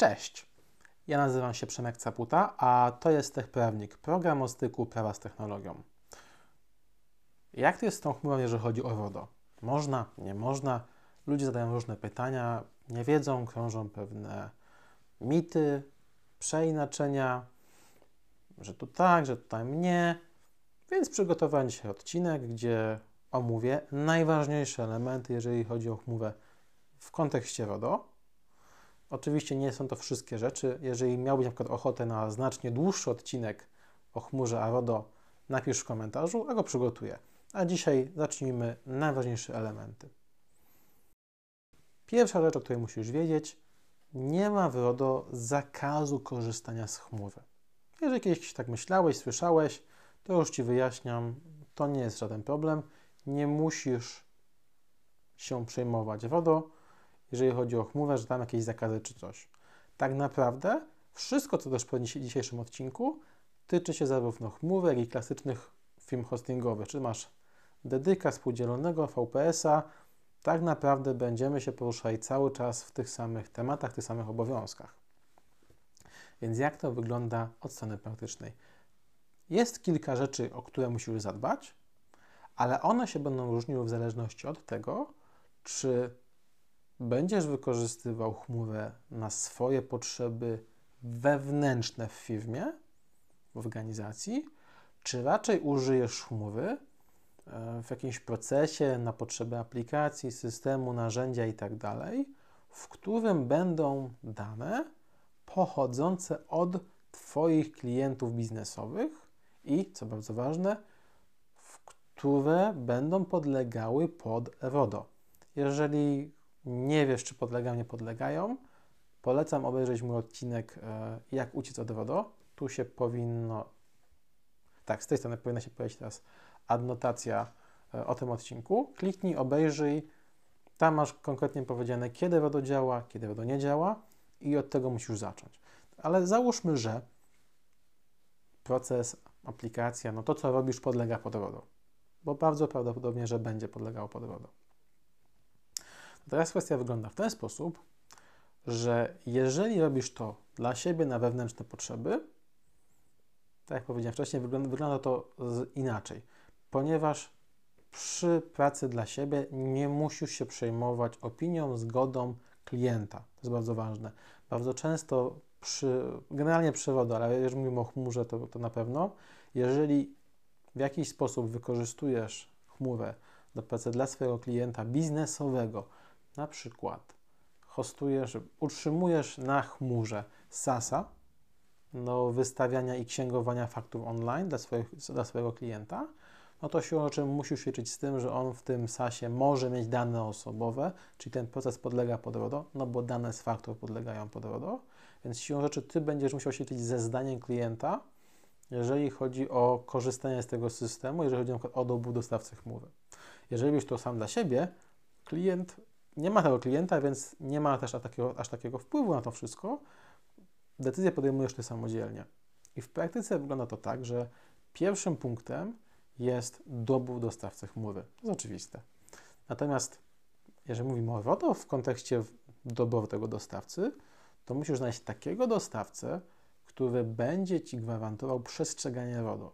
Cześć, ja nazywam się Przemek Caputa, a to jest Tech Prawnik, program o styku prawa z technologią. Jak to jest z tą chmurą, jeżeli chodzi o RODO? Można, nie można? Ludzie zadają różne pytania, nie wiedzą, krążą pewne mity, przeinaczenia, że tu tak, że tutaj nie. Więc przygotowałem dzisiaj odcinek, gdzie omówię najważniejsze elementy, jeżeli chodzi o chmurę w kontekście RODO. Oczywiście nie są to wszystkie rzeczy. Jeżeli miałbyś na przykład ochotę na znacznie dłuższy odcinek o chmurze a RODO, napisz w komentarzu, a go przygotuję. A dzisiaj zacznijmy najważniejsze elementy. Pierwsza rzecz, o której musisz wiedzieć, nie ma w RODO zakazu korzystania z chmury. Jeżeli kiedyś tak myślałeś, słyszałeś, to już Ci wyjaśniam, to nie jest żaden problem. Nie musisz się przejmować RODO, jeżeli chodzi o chmurę, że tam jakieś zakazy czy coś. Tak naprawdę wszystko, co też w dzisiejszym odcinku, tyczy się zarówno chmury, jak i klasycznych firm hostingowych. Czy masz dedyka spółdzielonego, VPS-a, tak naprawdę będziemy się poruszali cały czas w tych samych tematach, tych samych obowiązkach. Więc jak to wygląda od strony praktycznej? Jest kilka rzeczy, o które musisz zadbać, ale one się będą różniły w zależności od tego, czy będziesz wykorzystywał chmurę na swoje potrzeby wewnętrzne w firmie, w organizacji, czy raczej użyjesz chmury e, w jakimś procesie na potrzeby aplikacji, systemu, narzędzia itd., tak w którym będą dane pochodzące od Twoich klientów biznesowych i, co bardzo ważne, które będą podlegały pod RODO. Jeżeli nie wiesz, czy podlegają, nie podlegają, polecam obejrzeć mój odcinek e, Jak uciec od RODO. Tu się powinno, tak, z tej strony powinna się pojawić teraz adnotacja e, o tym odcinku. Kliknij, obejrzyj. Tam masz konkretnie powiedziane, kiedy RODO działa, kiedy RODO nie działa i od tego musisz zacząć. Ale załóżmy, że proces, aplikacja, no to co robisz podlega pod RODO, bo bardzo prawdopodobnie, że będzie podlegało pod RODO. Teraz kwestia wygląda w ten sposób, że jeżeli robisz to dla siebie na wewnętrzne potrzeby, tak jak powiedziałem wcześniej, wygląda, wygląda to inaczej, ponieważ przy pracy dla siebie nie musisz się przejmować opinią, zgodą klienta. To jest bardzo ważne. Bardzo często przy, generalnie przyroda, ale jeżeli mówimy o chmurze, to, to na pewno, jeżeli w jakiś sposób wykorzystujesz chmurę do pracy dla swojego klienta biznesowego, na przykład hostujesz, utrzymujesz na chmurze SASA do wystawiania i księgowania faktur online dla, swoich, dla swojego klienta, no to się o czym musisz liczyć z tym, że on w tym SASie może mieć dane osobowe, czyli ten proces podlega pod RODO, no bo dane z faktur podlegają pod RODO, więc siłą rzeczy Ty będziesz musiał się liczyć ze zdaniem klienta, jeżeli chodzi o korzystanie z tego systemu, jeżeli chodzi o dobór dostawcy chmury. Jeżeli byś to sam dla siebie, klient nie ma tego klienta, więc nie ma też takiego, aż takiego wpływu na to wszystko. Decyzję podejmujesz ty samodzielnie. I w praktyce wygląda to tak, że pierwszym punktem jest dobór dostawcy chmury. To jest oczywiste. Natomiast jeżeli mówimy o RODO w kontekście doboru tego dostawcy, to musisz znaleźć takiego dostawcę, który będzie Ci gwarantował przestrzeganie RODO.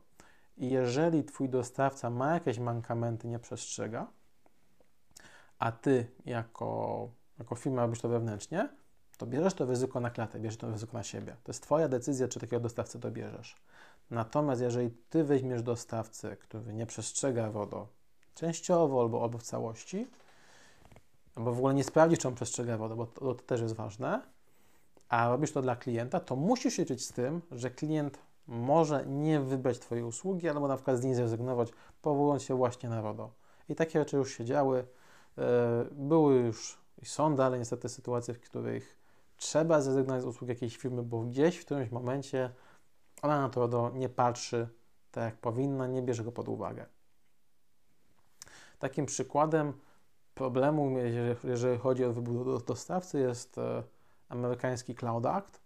I jeżeli Twój dostawca ma jakieś mankamenty, nie przestrzega, a ty jako, jako firma robisz to wewnętrznie, to bierzesz to ryzyko na klatę, bierzesz to ryzyko na siebie. To jest Twoja decyzja, czy takiego dostawcę dobierzesz. Natomiast jeżeli Ty weźmiesz dostawcę, który nie przestrzega RODO częściowo albo, albo w całości, albo w ogóle nie sprawdzisz, czy on przestrzega RODO, bo to, to też jest ważne, a robisz to dla klienta, to musisz liczyć z tym, że klient może nie wybrać Twojej usługi, albo na przykład z niej zrezygnować, powołując się właśnie na RODO. I takie rzeczy już się działy. E, były już i są dalej niestety sytuacje, w których trzeba zrezygnować z usług jakiejś firmy, bo gdzieś w którymś momencie ona na to nie patrzy tak jak powinna, nie bierze go pod uwagę. Takim przykładem problemu, jeżeli chodzi o wybór dostawcy, jest e, amerykański Cloud Act,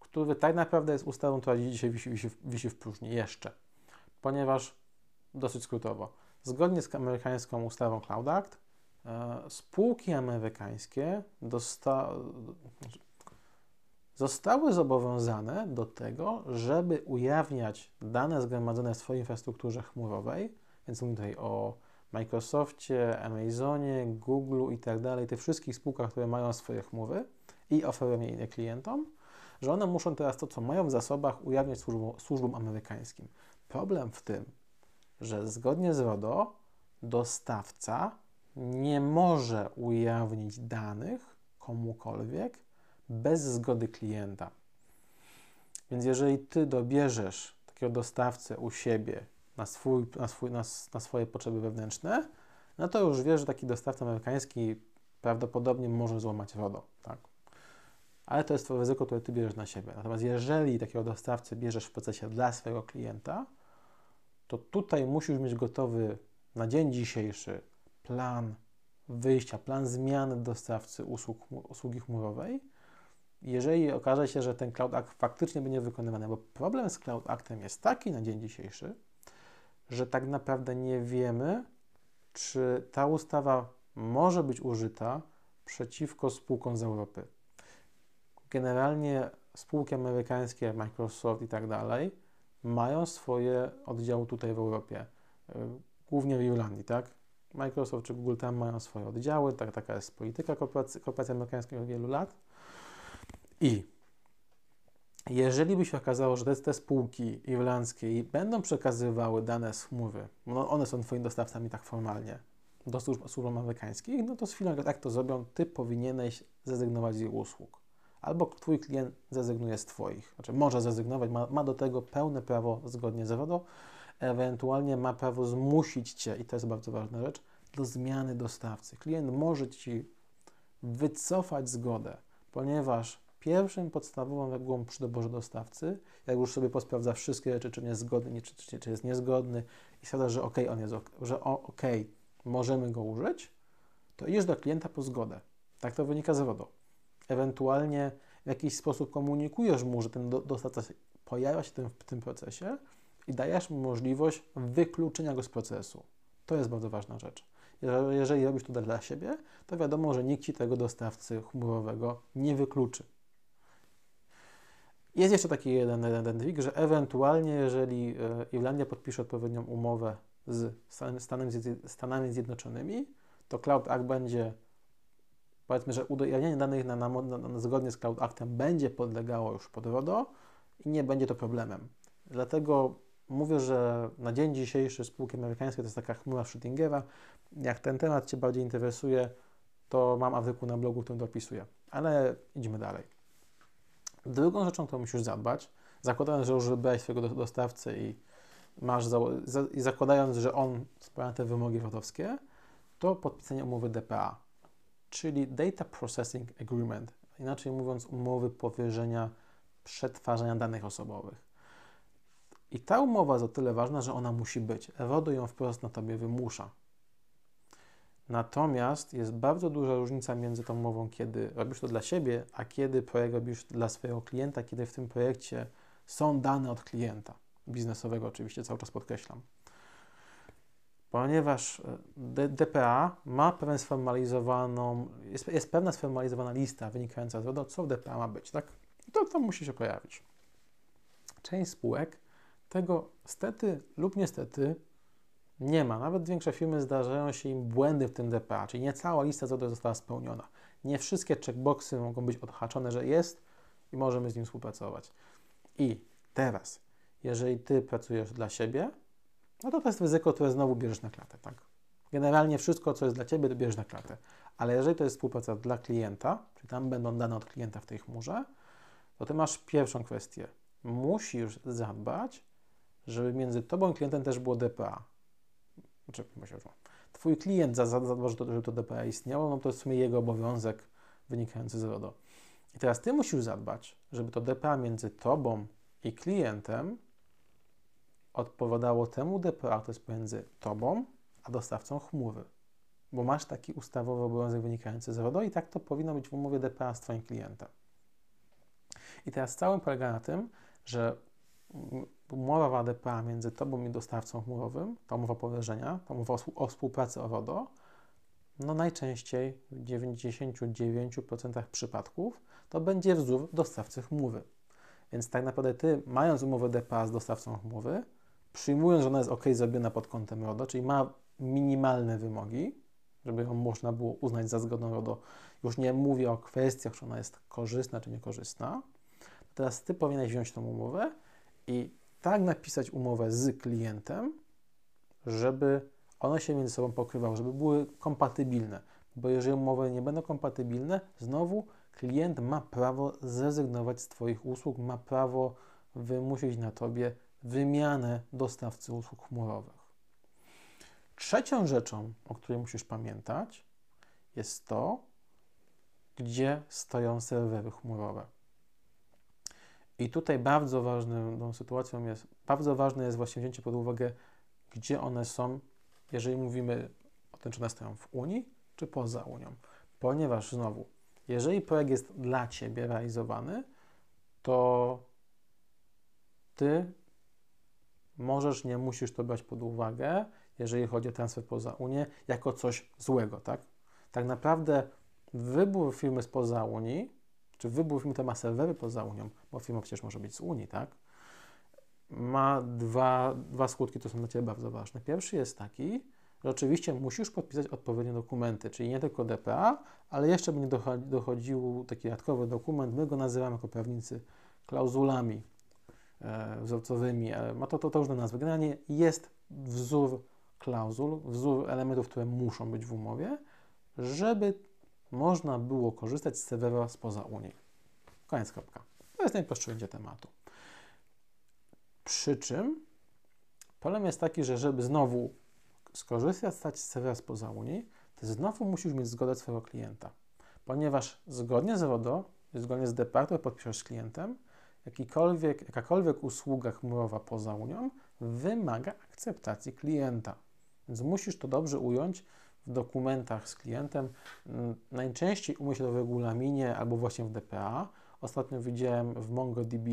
który tak naprawdę jest ustawą, która dzisiaj wisi, wisi, wisi w próżni jeszcze, ponieważ dosyć skrótowo, zgodnie z amerykańską ustawą Cloud Act, spółki amerykańskie dosta... zostały zobowiązane do tego, żeby ujawniać dane zgromadzone w swojej infrastrukturze chmurowej, więc mówię tutaj o Microsoftie, Amazonie, Google i tak dalej, tych wszystkich spółkach, które mają swoje chmury i oferują je klientom, że one muszą teraz to, co mają w zasobach, ujawniać służbom, służbom amerykańskim. Problem w tym, że zgodnie z RODO dostawca nie może ujawnić danych komukolwiek bez zgody klienta. Więc jeżeli ty dobierzesz takiego dostawcę u siebie na, swój, na, swój, na, na swoje potrzeby wewnętrzne, no to już wiesz, że taki dostawca amerykański prawdopodobnie może złamać RODO. Tak? Ale to jest to ryzyko, które ty bierzesz na siebie. Natomiast jeżeli takiego dostawcę bierzesz w procesie dla swojego klienta, to tutaj musisz mieć gotowy na dzień dzisiejszy plan wyjścia, plan zmiany dostawcy usług, usługi chmurowej, jeżeli okaże się, że ten Cloud Act faktycznie będzie wykonywany, bo problem z Cloud Actem jest taki na dzień dzisiejszy, że tak naprawdę nie wiemy, czy ta ustawa może być użyta przeciwko spółkom z Europy. Generalnie spółki amerykańskie, Microsoft i tak dalej, mają swoje oddziały tutaj w Europie, y, głównie w Irlandii, tak? Microsoft czy Google tam mają swoje oddziały, tak, taka jest polityka korporacji, amerykańskiej od wielu lat. I jeżeli by się okazało, że te, te spółki irlandzkie będą przekazywały dane z chmury, no one są twoimi dostawcami tak formalnie, do służb, służb amerykańskich, no to z chwilą, jak to zrobią, ty powinieneś zrezygnować z ich usług. Albo twój klient zrezygnuje z twoich. Znaczy może zrezygnować, ma, ma do tego pełne prawo zgodnie z RODO, ewentualnie ma prawo zmusić cię, i to jest bardzo ważna rzecz, do zmiany dostawcy. Klient może ci wycofać zgodę, ponieważ pierwszym podstawową regułą przy doborze dostawcy, jak już sobie posprawdza wszystkie rzeczy, czy, nie zgodny, czy, czy, czy jest niezgodny i stwierdza, że ok, on jest że ok, możemy go użyć, to idziesz do klienta po zgodę. Tak to wynika z RODO. Ewentualnie w jakiś sposób komunikujesz mu, że ten dostawca pojawia się w tym procesie i dajesz mu możliwość wykluczenia go z procesu. To jest bardzo ważna rzecz. Jeżeli robisz to dla siebie, to wiadomo, że nikt ci tego dostawcy chmurowego nie wykluczy. Jest jeszcze taki jeden, jeden że ewentualnie, jeżeli e, Irlandia podpisze odpowiednią umowę z Stanami, Zjednoczonymi, to Cloud Act będzie, powiedzmy, że udostępnianie danych na, na, na, zgodnie z Cloud Actem będzie podlegało już pod RODO i nie będzie to problemem. Dlatego mówię, że na dzień dzisiejszy spółki amerykańskie to jest taka chmura Schrödingera. Jak ten temat Cię bardziej interesuje, to mam artykuł na blogu, który dopisuję. Ale idźmy dalej. Drugą rzeczą, którą musisz zadbać, zakładając, że już wybrałeś swojego dostawcę i masz i zakładając, że on spełnia te wymogi VAT-owskie, to podpisanie umowy DPA, czyli Data Processing Agreement, inaczej mówiąc umowy powierzenia przetwarzania danych osobowych. I ta umowa jest o tyle ważna, że ona musi być. RODO ją wprost na Tobie wymusza. Natomiast jest bardzo duża różnica między tą umową, kiedy robisz to dla siebie, a kiedy projekt robisz dla swojego klienta, kiedy w tym projekcie są dane od klienta, biznesowego oczywiście, cały czas podkreślam. Ponieważ e, DPA ma pewien sformalizowaną, jest, jest pewna sformalizowana lista wynikająca z RODO, co w DPA ma być, tak? I to, to musi się pojawić. Część spółek tego stety lub niestety nie ma. Nawet większe firmy zdarzają się im błędy w tym DPA, czyli nie cała lista zadań została spełniona. Nie wszystkie checkboxy mogą być odhaczone, że jest i możemy z nim współpracować. I teraz, jeżeli Ty pracujesz dla siebie, no to to jest ryzyko, które znowu bierzesz na klatę, tak? Generalnie wszystko, co jest dla Ciebie, to bierzesz na klatę. Ale jeżeli to jest współpraca dla klienta, czyli tam będą dane od klienta w tej chmurze, to Ty masz pierwszą kwestię. Musisz zadbać, żeby między Tobą i klientem też było DPA. Znaczy, Twój klient zadba, że to, że to DPA istniało, no to jest w sumie jego obowiązek wynikający z RODO. I teraz Ty musisz zadbać, żeby to DPA między Tobą i klientem odpowiadało temu DPA, to jest pomiędzy Tobą a dostawcą chmury. Bo masz taki ustawowy obowiązek wynikający z RODO i tak to powinno być w umowie DPA z Twoim klientem. I teraz całym polega na tym, że umowa w ADPA między Tobą i dostawcą chmurowym, ta umowa powierzenia, ta umowa o współpracy o RODO, no najczęściej w 99% przypadków to będzie wzór dostawcy chmury. Więc tak naprawdę Ty, mając umowę DPA z dostawcą chmury, przyjmując, że ona jest ok zrobiona pod kątem RODO, czyli ma minimalne wymogi, żeby ją można było uznać za zgodną RODO, już nie mówię o kwestiach, czy ona jest korzystna, czy niekorzystna, teraz Ty powinieneś wziąć tą umowę i tak napisać umowę z klientem, żeby one się między sobą pokrywały, żeby były kompatybilne. Bo jeżeli umowy nie będą kompatybilne, znowu klient ma prawo zrezygnować z Twoich usług, ma prawo wymusić na Tobie wymianę dostawcy usług chmurowych. Trzecią rzeczą, o której musisz pamiętać, jest to, gdzie stoją serwery chmurowe. I tutaj bardzo ważną sytuacją jest, bardzo ważne jest właśnie wzięcie pod uwagę, gdzie one są, jeżeli mówimy o tym, czy one stoją w Unii, czy poza Unią. Ponieważ znowu, jeżeli projekt jest dla Ciebie realizowany, to Ty możesz, nie musisz to brać pod uwagę, jeżeli chodzi o transfer poza Unię, jako coś złego, tak? Tak naprawdę wybór firmy spoza Unii, czy wybór firmy, która ma serwery poza Unią, bo firma przecież może być z Unii, tak? Ma dwa, dwa skutki, które są dla Ciebie bardzo ważne. Pierwszy jest taki, że oczywiście musisz podpisać odpowiednie dokumenty, czyli nie tylko DPA, ale jeszcze będzie dochodził taki dodatkowy dokument, my go nazywamy jako prawnicy klauzulami e, wzorcowymi, e, ma to, to, to różne nazwy. Generalnie jest wzór klauzul, wzór elementów, które muszą być w umowie, żeby można było korzystać z serwera spoza Unii. Koniec kropka. To jest najprostsze ujęcie tematu. Przy czym problem jest taki, że żeby znowu skorzystać stać z serwera spoza Unii, to znowu musisz mieć zgodę swojego klienta. Ponieważ zgodnie z RODO, zgodnie z DPA, które podpiszesz z klientem, jakikolwiek, jakakolwiek usługa chmurowa poza Unią wymaga akceptacji klienta. Więc musisz to dobrze ująć w dokumentach z klientem. Mm, najczęściej to w regulaminie albo właśnie w DPA. Ostatnio widziałem w MongoDB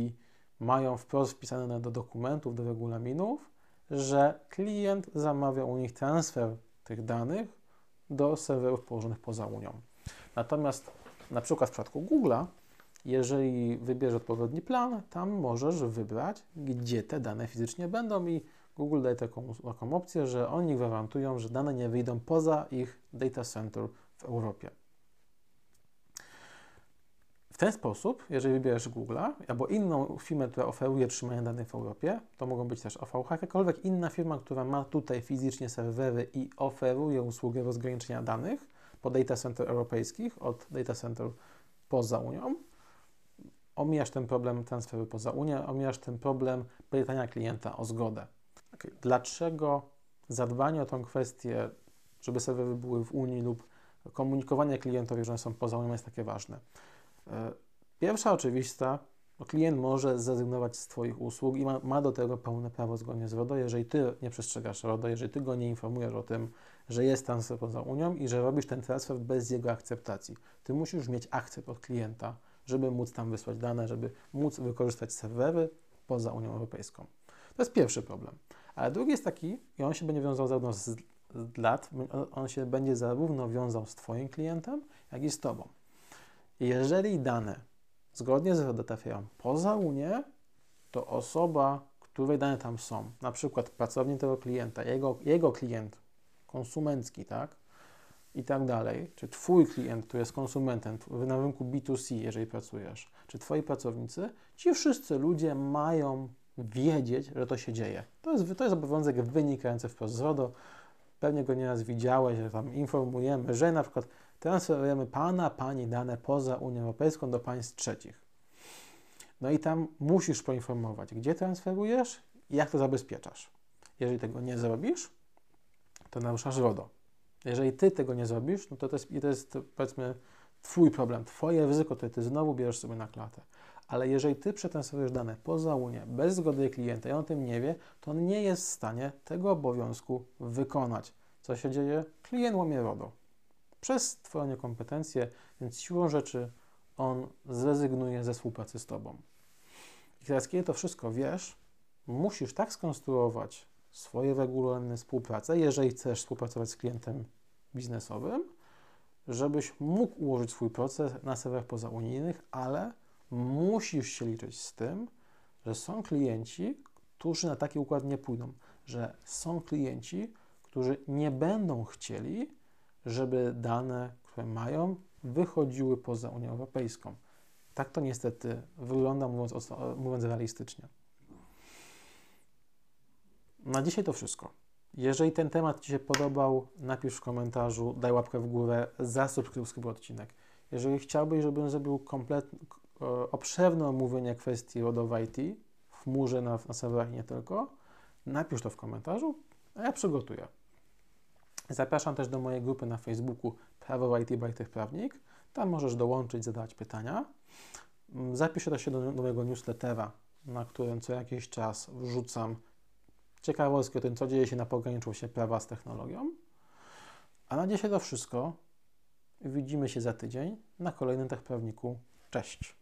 mają wprost wpisane do dokumentów, do regulaminów, że klient zamawia u nich transfer tych danych do serwerów położonych poza Unią. Natomiast na przykład w przypadku Google'a, jeżeli wybierzesz odpowiedni plan, tam możesz wybrać, gdzie te dane fizycznie będą i Google daje taką, taką opcję, że oni gwarantują, że dane nie wyjdą poza ich data center w Europie. W ten sposób, jeżeli wybierzesz Google'a albo inną firmę, która oferuje trzymanie danych w Europie, to mogą być też OVH, jakakolwiek inna firma, która ma tutaj fizycznie serwery i oferuje usługę rozgraniczenia danych po data center europejskich od data center poza Unią, omijasz ten problem transferu poza Unią, omijasz ten problem pytania klienta o zgodę. Okay. Dlaczego zadbanie o tą kwestię, żeby serwery były w Unii lub komunikowanie klientowi, że one są poza Unią jest takie ważne? E, pierwsza oczywista, no klient może zrezygnować z Twoich usług i ma, ma, do tego pełne prawo zgodnie z RODO, jeżeli Ty nie przestrzegasz RODO, jeżeli Ty go nie informujesz o tym, że jest transfer poza Unią i że robisz ten transfer bez jego akceptacji. Ty musisz mieć akcept od klienta, żeby móc tam wysłać dane, żeby móc wykorzystać serwery poza Unią Europejską. To jest pierwszy problem. Ale drugi jest taki, i on się będzie wiązał zarówno z, z lat, on się będzie zarówno wiązał z Twoim klientem, jak i z Tobą. Jeżeli dane zgodnie z RODO trafiają poza Unię, to osoba, której dane tam są, na przykład pracownik tego klienta, jego, jego klient konsumencki, tak, i tak dalej, czy Twój klient, który jest konsumentem na rynku B2C, jeżeli pracujesz, czy Twoi pracownicy, ci wszyscy ludzie mają wiedzieć, że to się dzieje. To jest, to jest obowiązek wynikający wprost z RODO. Pewnie go nieraz widziałeś, że tam informujemy, że na przykład transferujemy Pana, Pani dane poza Unią Europejską do państw trzecich. No i tam musisz poinformować, gdzie transferujesz i jak to zabezpieczasz. Jeżeli tego nie zrobisz, to naruszasz RODO. Jeżeli Ty tego nie zrobisz, no to to jest, to jest powiedzmy Twój problem, Twoje ryzyko, to Ty znowu bierzesz sobie na klatę. Ale jeżeli Ty przetransferujesz dane poza Unię bez zgody klienta i on o tym nie wie, to on nie jest w stanie tego obowiązku wykonać. Co się dzieje? Klient łamie RODO przez Twoją niekompetencję, więc siłą rzeczy on zrezygnuje ze współpracy z Tobą. I teraz, kiedy to wszystko wiesz, musisz tak skonstruować swoje regularne współpracę, jeżeli chcesz współpracować z klientem biznesowym, żebyś mógł ułożyć swój proces na serwerach pozaunijnych, ale musisz się liczyć z tym, że są klienci, którzy na taki układ nie pójdą, że są klienci, którzy nie będą chcieli, żeby dane, które mają, wychodziły poza Unię Europejską. Tak to niestety wygląda, mówiąc, mówiąc realistycznie. Na dzisiaj to wszystko. Jeżeli ten temat Ci się podobał, napisz w komentarzu, daj łapkę w górę, zasubskrybuj odcinek. Jeżeli chciałbyś, żebym zrobił kompletne, obszerne omówienie kwestii RODO IT w chmurze na, na serwerach i nie tylko, napisz to w komentarzu, a ja przygotuję. Zapraszam też do mojej grupy na Facebooku Prawo IT by Prawnik. Tam możesz dołączyć, zadawać pytania. Mm, zapisz też się do, do mojego newslettera, na którym co jakiś czas wrzucam ciekawostki o tym, co dzieje się na pograniczu się prawa z technologią. A na dzisiaj to wszystko. Widzimy się za tydzień na kolejnym Tech Prawniku. Cześć!